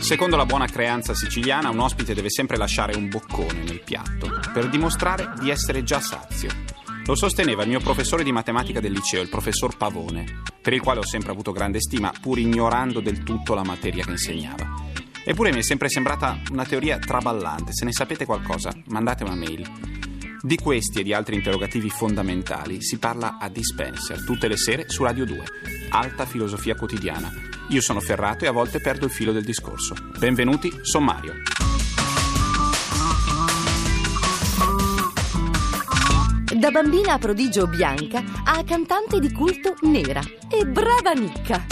Secondo la buona creanza siciliana, un ospite deve sempre lasciare un boccone nel piatto per dimostrare di essere già sazio. Lo sosteneva il mio professore di matematica del liceo, il professor Pavone, per il quale ho sempre avuto grande stima, pur ignorando del tutto la materia che insegnava. Eppure mi è sempre sembrata una teoria traballante. Se ne sapete qualcosa, mandate una mail. Di questi e di altri interrogativi fondamentali si parla a Dispenser tutte le sere su Radio 2. Alta filosofia quotidiana. Io sono Ferrato e a volte perdo il filo del discorso. Benvenuti, sommario. Da bambina prodigio bianca a cantante di culto nera e brava Nicca.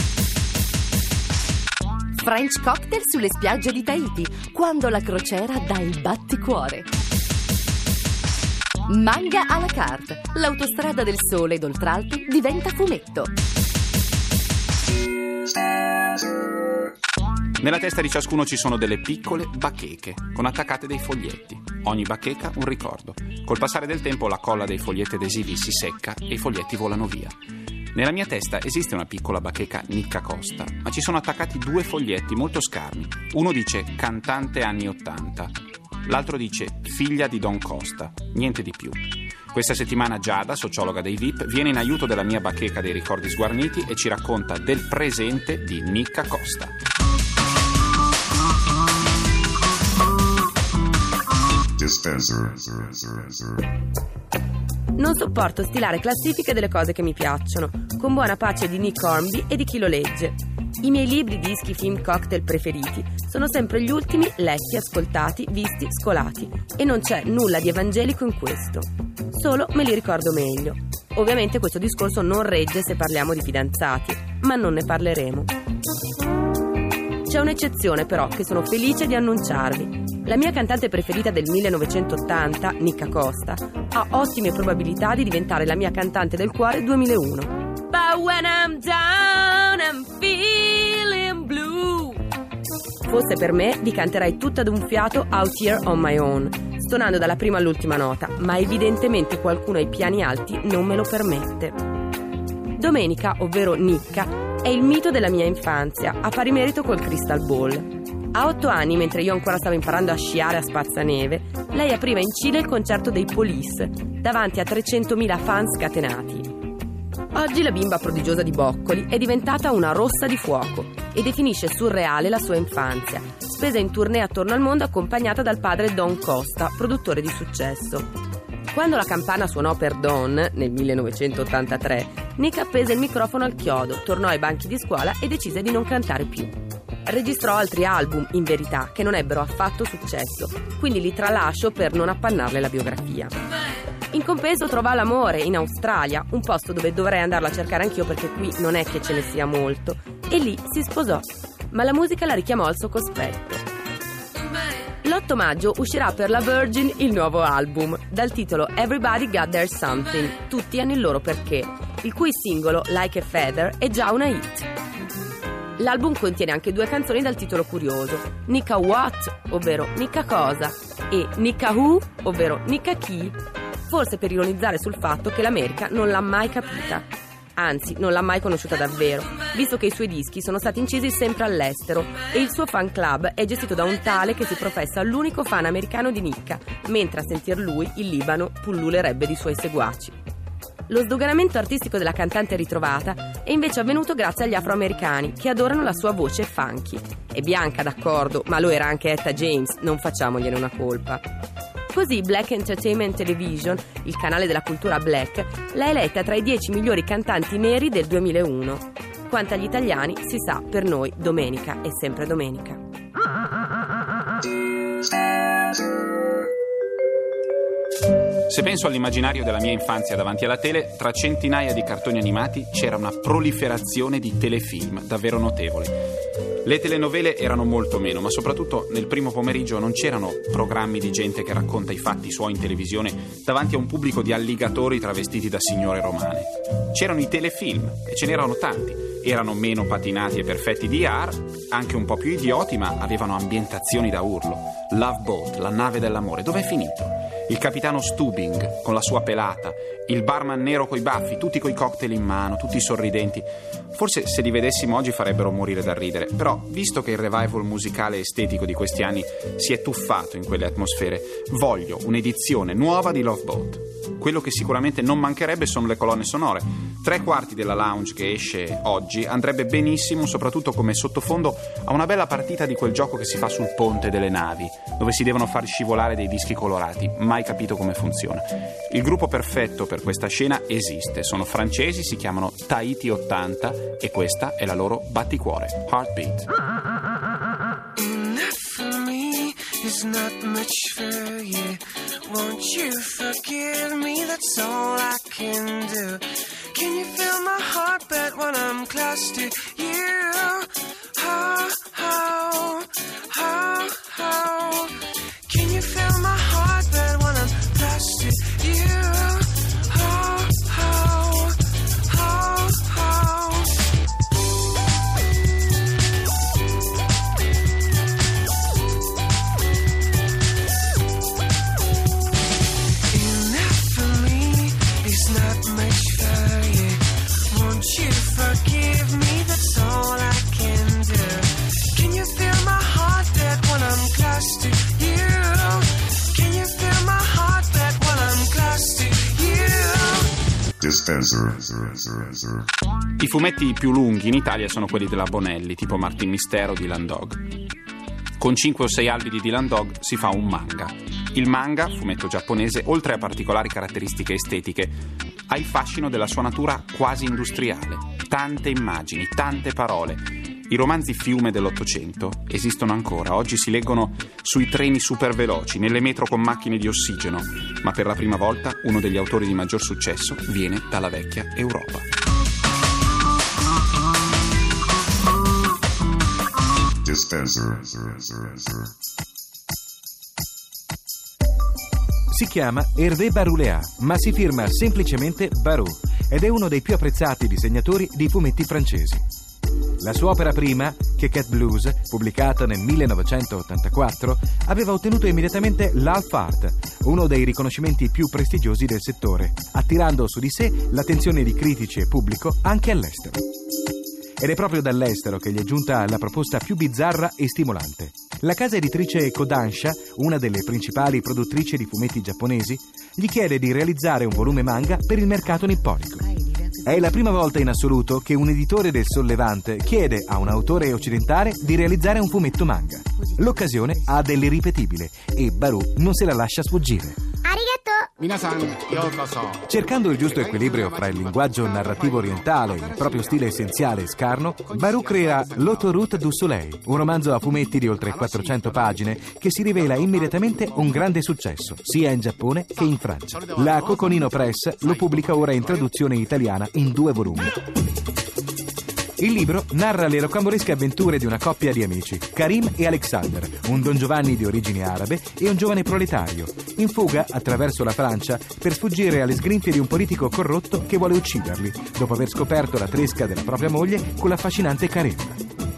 French cocktail sulle spiagge di Tahiti, quando la crociera dà il batticuore. Manga à la carte, l'autostrada del sole ed diventa fumetto. Nella testa di ciascuno ci sono delle piccole bacheche con attaccate dei foglietti. Ogni bacheca un ricordo. Col passare del tempo la colla dei foglietti adesivi si secca e i foglietti volano via. Nella mia testa esiste una piccola bacheca Nicca Costa, ma ci sono attaccati due foglietti molto scarni. Uno dice cantante anni 80, l'altro dice figlia di Don Costa, niente di più. Questa settimana Giada, sociologa dei VIP, viene in aiuto della mia bacheca dei ricordi sguarniti e ci racconta del presente di Nicca Costa. Dispenser. Non sopporto stilare classifiche delle cose che mi piacciono, con buona pace di Nick Hornby e di chi lo legge. I miei libri, dischi, film, cocktail preferiti sono sempre gli ultimi letti, ascoltati, visti, scolati. E non c'è nulla di evangelico in questo. Solo me li ricordo meglio. Ovviamente questo discorso non regge se parliamo di fidanzati, ma non ne parleremo. C'è un'eccezione però che sono felice di annunciarvi. La mia cantante preferita del 1980, Nicca Costa, ha ottime probabilità di diventare la mia cantante del cuore 2001. But when I'm down, I'm feeling blue. Fosse per me, vi canterai tutta d'un fiato Out Here on My Own, stonando dalla prima all'ultima nota, ma evidentemente qualcuno ai piani alti non me lo permette. Domenica, ovvero Nicca, è il mito della mia infanzia, a pari merito col Crystal Ball. A otto anni, mentre io ancora stavo imparando a sciare a Spazzaneve, lei apriva in Cile il concerto dei Police, davanti a 300.000 fan scatenati. Oggi la bimba prodigiosa di Boccoli è diventata una rossa di fuoco e definisce surreale la sua infanzia, spesa in tournée attorno al mondo accompagnata dal padre Don Costa, produttore di successo. Quando la campana suonò per Don nel 1983, Nick appese il microfono al chiodo, tornò ai banchi di scuola e decise di non cantare più. Registrò altri album, in verità, che non ebbero affatto successo, quindi li tralascio per non appannarle la biografia. In compenso trovò l'amore in Australia, un posto dove dovrei andarla a cercare anch'io perché qui non è che ce ne sia molto, e lì si sposò. Ma la musica la richiamò al suo cospetto. L'8 maggio uscirà per la Virgin il nuovo album, dal titolo Everybody Got Their Something, tutti hanno il loro perché, il cui singolo Like a Feather è già una hit. L'album contiene anche due canzoni dal titolo curioso, Nicka What, ovvero Nicka Cosa, e Nicka Who, ovvero Nicka Chi, forse per ironizzare sul fatto che l'America non l'ha mai capita. Anzi, non l'ha mai conosciuta davvero, visto che i suoi dischi sono stati incisi sempre all'estero e il suo fan club è gestito da un tale che si professa l'unico fan americano di Nicca, mentre a sentir lui il Libano pullulerebbe di suoi seguaci. Lo sdoganamento artistico della cantante ritrovata è invece avvenuto grazie agli afroamericani che adorano la sua voce funky. È bianca, d'accordo, ma lo era anche Etta James, non facciamogliene una colpa. Così Black Entertainment Television, il canale della cultura black, l'ha eletta tra i 10 migliori cantanti neri del 2001. Quanto agli italiani, si sa, per noi domenica è sempre domenica. Se penso all'immaginario della mia infanzia davanti alla tele, tra centinaia di cartoni animati c'era una proliferazione di telefilm davvero notevole. Le telenovele erano molto meno, ma soprattutto nel primo pomeriggio non c'erano programmi di gente che racconta i fatti suoi in televisione davanti a un pubblico di alligatori travestiti da signore romane. C'erano i telefilm e ce n'erano tanti. Erano meno patinati e perfetti di AR, anche un po' più idioti, ma avevano ambientazioni da urlo. Love Boat, la nave dell'amore, dov'è finito? Il capitano Stubing con la sua pelata, il barman nero coi baffi, tutti coi cocktail in mano, tutti sorridenti. Forse se li vedessimo oggi farebbero morire da ridere, però visto che il revival musicale e estetico di questi anni si è tuffato in quelle atmosfere, voglio un'edizione nuova di Love Boat. Quello che sicuramente non mancherebbe sono le colonne sonore. Tre quarti della lounge che esce oggi andrebbe benissimo, soprattutto come sottofondo a una bella partita di quel gioco che si fa sul ponte delle navi, dove si devono far scivolare dei dischi colorati. Mai capito come funziona. Il gruppo perfetto per questa scena esiste. Sono francesi, si chiamano Tahiti 80 e questa è la loro batticuore, Heartbeat. is not much for you. Won't you forgive me? That's all I can do. Can you feel my heartbeat when I'm close to you? I fumetti più lunghi in Italia sono quelli della Bonelli, tipo Martin Mistero di Landog. Con 5 o 6 albi di Dylan Dog si fa un manga. Il manga, fumetto giapponese, oltre a particolari caratteristiche estetiche, ha il fascino della sua natura quasi industriale. Tante immagini, tante parole, i romanzi fiume dell'Ottocento esistono ancora, oggi si leggono sui treni superveloci, nelle metro con macchine di ossigeno, ma per la prima volta uno degli autori di maggior successo viene dalla vecchia Europa. Dispenser. Si chiama Hervé Baroulea, ma si firma semplicemente Barou ed è uno dei più apprezzati disegnatori di fumetti francesi. La sua opera prima, Cat Blues, pubblicata nel 1984, aveva ottenuto immediatamente l'Alf Art, uno dei riconoscimenti più prestigiosi del settore, attirando su di sé l'attenzione di critici e pubblico anche all'estero. Ed è proprio dall'estero che gli è giunta la proposta più bizzarra e stimolante. La casa editrice Kodansha, una delle principali produttrici di fumetti giapponesi, gli chiede di realizzare un volume manga per il mercato nipponico. È la prima volta in assoluto che un editore del Sollevante chiede a un autore occidentale di realizzare un fumetto manga. L'occasione ha dell'irripetibile e Baru non se la lascia sfuggire. Cercando il giusto equilibrio fra il linguaggio narrativo orientale e il proprio stile essenziale e scarno, Baru crea L'autoroute du Soleil, un romanzo a fumetti di oltre 400 pagine che si rivela immediatamente un grande successo, sia in Giappone che in Francia. La Coconino Press lo pubblica ora in traduzione italiana in due volumi. Il libro narra le rocambolesche avventure di una coppia di amici, Karim e Alexander, un Don Giovanni di origini arabe e un giovane proletario, in fuga attraverso la Francia per sfuggire alle sgrinfie di un politico corrotto che vuole ucciderli, dopo aver scoperto la tresca della propria moglie con l'affascinante Karim.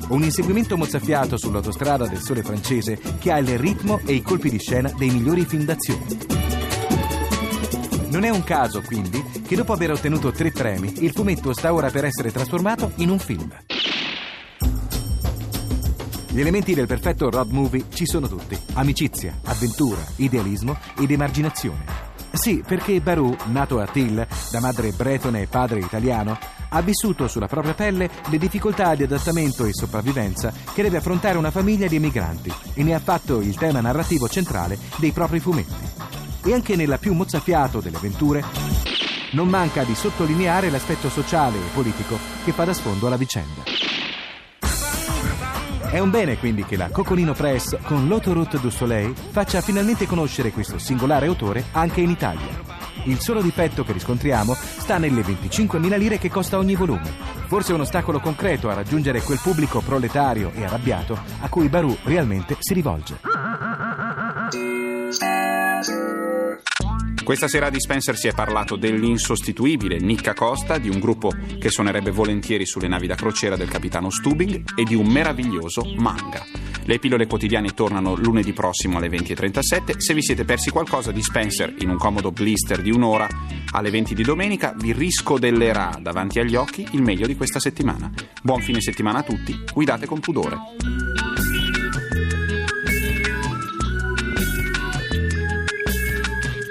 Un inseguimento mozzafiato sull'autostrada del sole francese che ha il ritmo e i colpi di scena dei migliori film d'azione. Non è un caso, quindi, che dopo aver ottenuto tre premi, il fumetto sta ora per essere trasformato in un film. Gli elementi del perfetto road movie ci sono tutti: amicizia, avventura, idealismo ed emarginazione. Sì, perché Barou, nato a Till, da madre bretone e padre italiano, ha vissuto sulla propria pelle le difficoltà di adattamento e sopravvivenza che deve affrontare una famiglia di emigranti e ne ha fatto il tema narrativo centrale dei propri fumetti e anche nella più mozzafiato delle avventure non manca di sottolineare l'aspetto sociale e politico che fa da sfondo alla vicenda. È un bene quindi che la Cocolino Press con l'Autoroute du Soleil faccia finalmente conoscere questo singolare autore anche in Italia. Il solo difetto che riscontriamo sta nelle 25.000 lire che costa ogni volume. Forse un ostacolo concreto a raggiungere quel pubblico proletario e arrabbiato a cui Barù realmente si rivolge. Questa sera a Dispenser si è parlato dell'insostituibile Nicca Costa, di un gruppo che suonerebbe volentieri sulle navi da crociera del capitano Stubing e di un meraviglioso manga. Le pillole quotidiane tornano lunedì prossimo alle 20.37. Se vi siete persi qualcosa, Dispenser in un comodo blister di un'ora alle 20 di domenica vi riscodellerà davanti agli occhi il meglio di questa settimana. Buon fine settimana a tutti, guidate con pudore.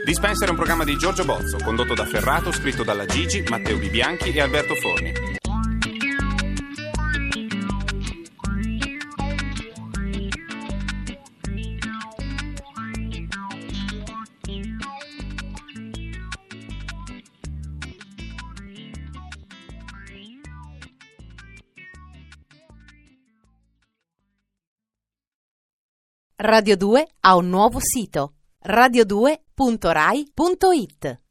Dispenser è un programma di Giorgio Bozzo, condotto da Ferrato, scritto dalla Gigi, Matteo Bibianchi e Alberto Forni. Radio 2 ha un nuovo sito radio2.rai.it